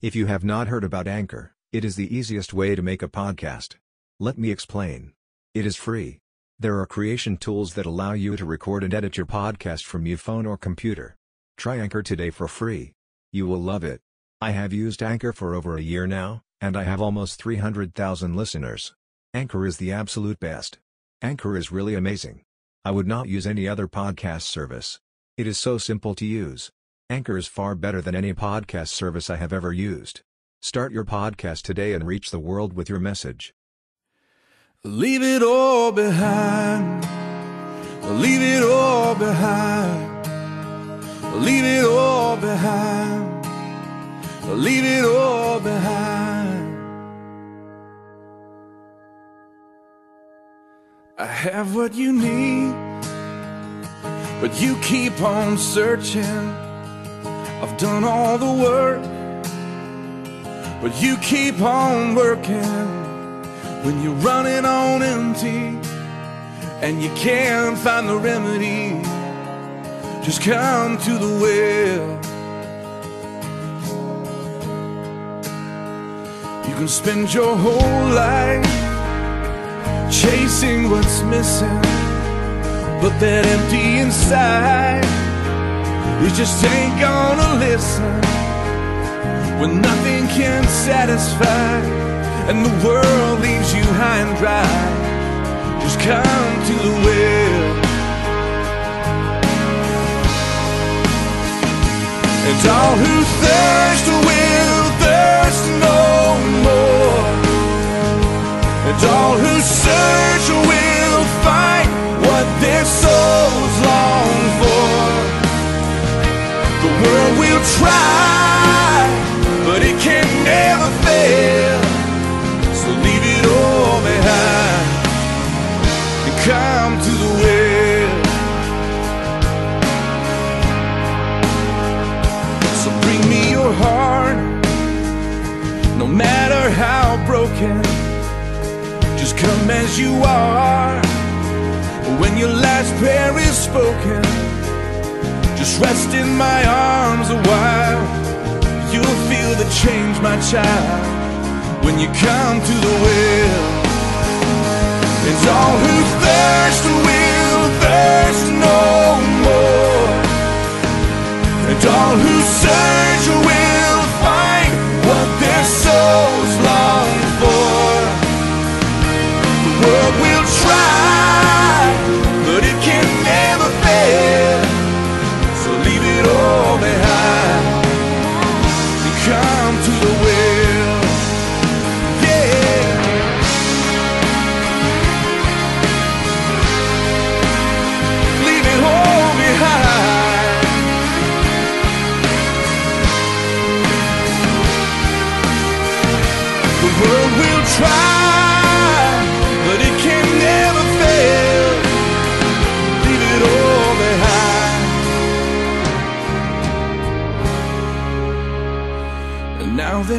If you have not heard about Anchor, it is the easiest way to make a podcast. Let me explain. It is free. There are creation tools that allow you to record and edit your podcast from your phone or computer. Try Anchor today for free. You will love it. I have used Anchor for over a year now, and I have almost 300,000 listeners. Anchor is the absolute best. Anchor is really amazing. I would not use any other podcast service. It is so simple to use. Anchor is far better than any podcast service I have ever used. Start your podcast today and reach the world with your message. Leave it all behind. Leave it all behind. Leave it all behind. Leave it all behind. I have what you need, but you keep on searching. I've done all the work, but you keep on working when you're running on empty and you can't find the remedy. Just come to the well. You can spend your whole life chasing what's missing, but that empty inside you just ain't gonna listen when nothing can satisfy and the world leaves you high and dry. Just come to the well. And all who thirst The world will try, but it can never fail. So leave it all behind and come to the well. So bring me your heart, no matter how broken. Just come as you are. When your last prayer is spoken, just rest in my arms a while. You'll feel the change, my child, when you come to the well. And all who thirst will thirst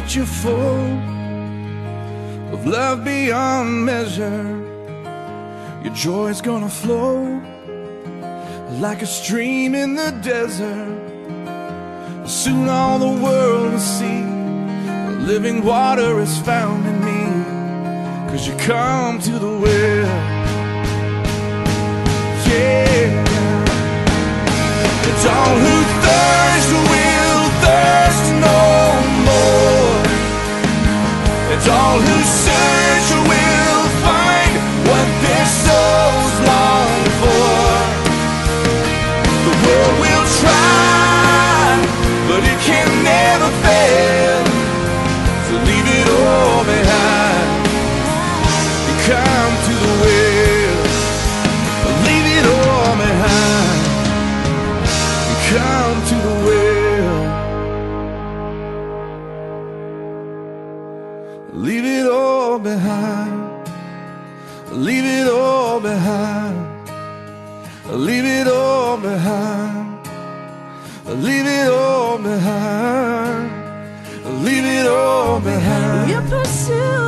that you're full of love beyond measure, your joy's gonna flow like a stream in the desert. Soon all the world will see the living water is found in me. Cause you come to the well. All who it all behind. Leave it all behind. Leave it all behind. Leave it all behind. Your pursuit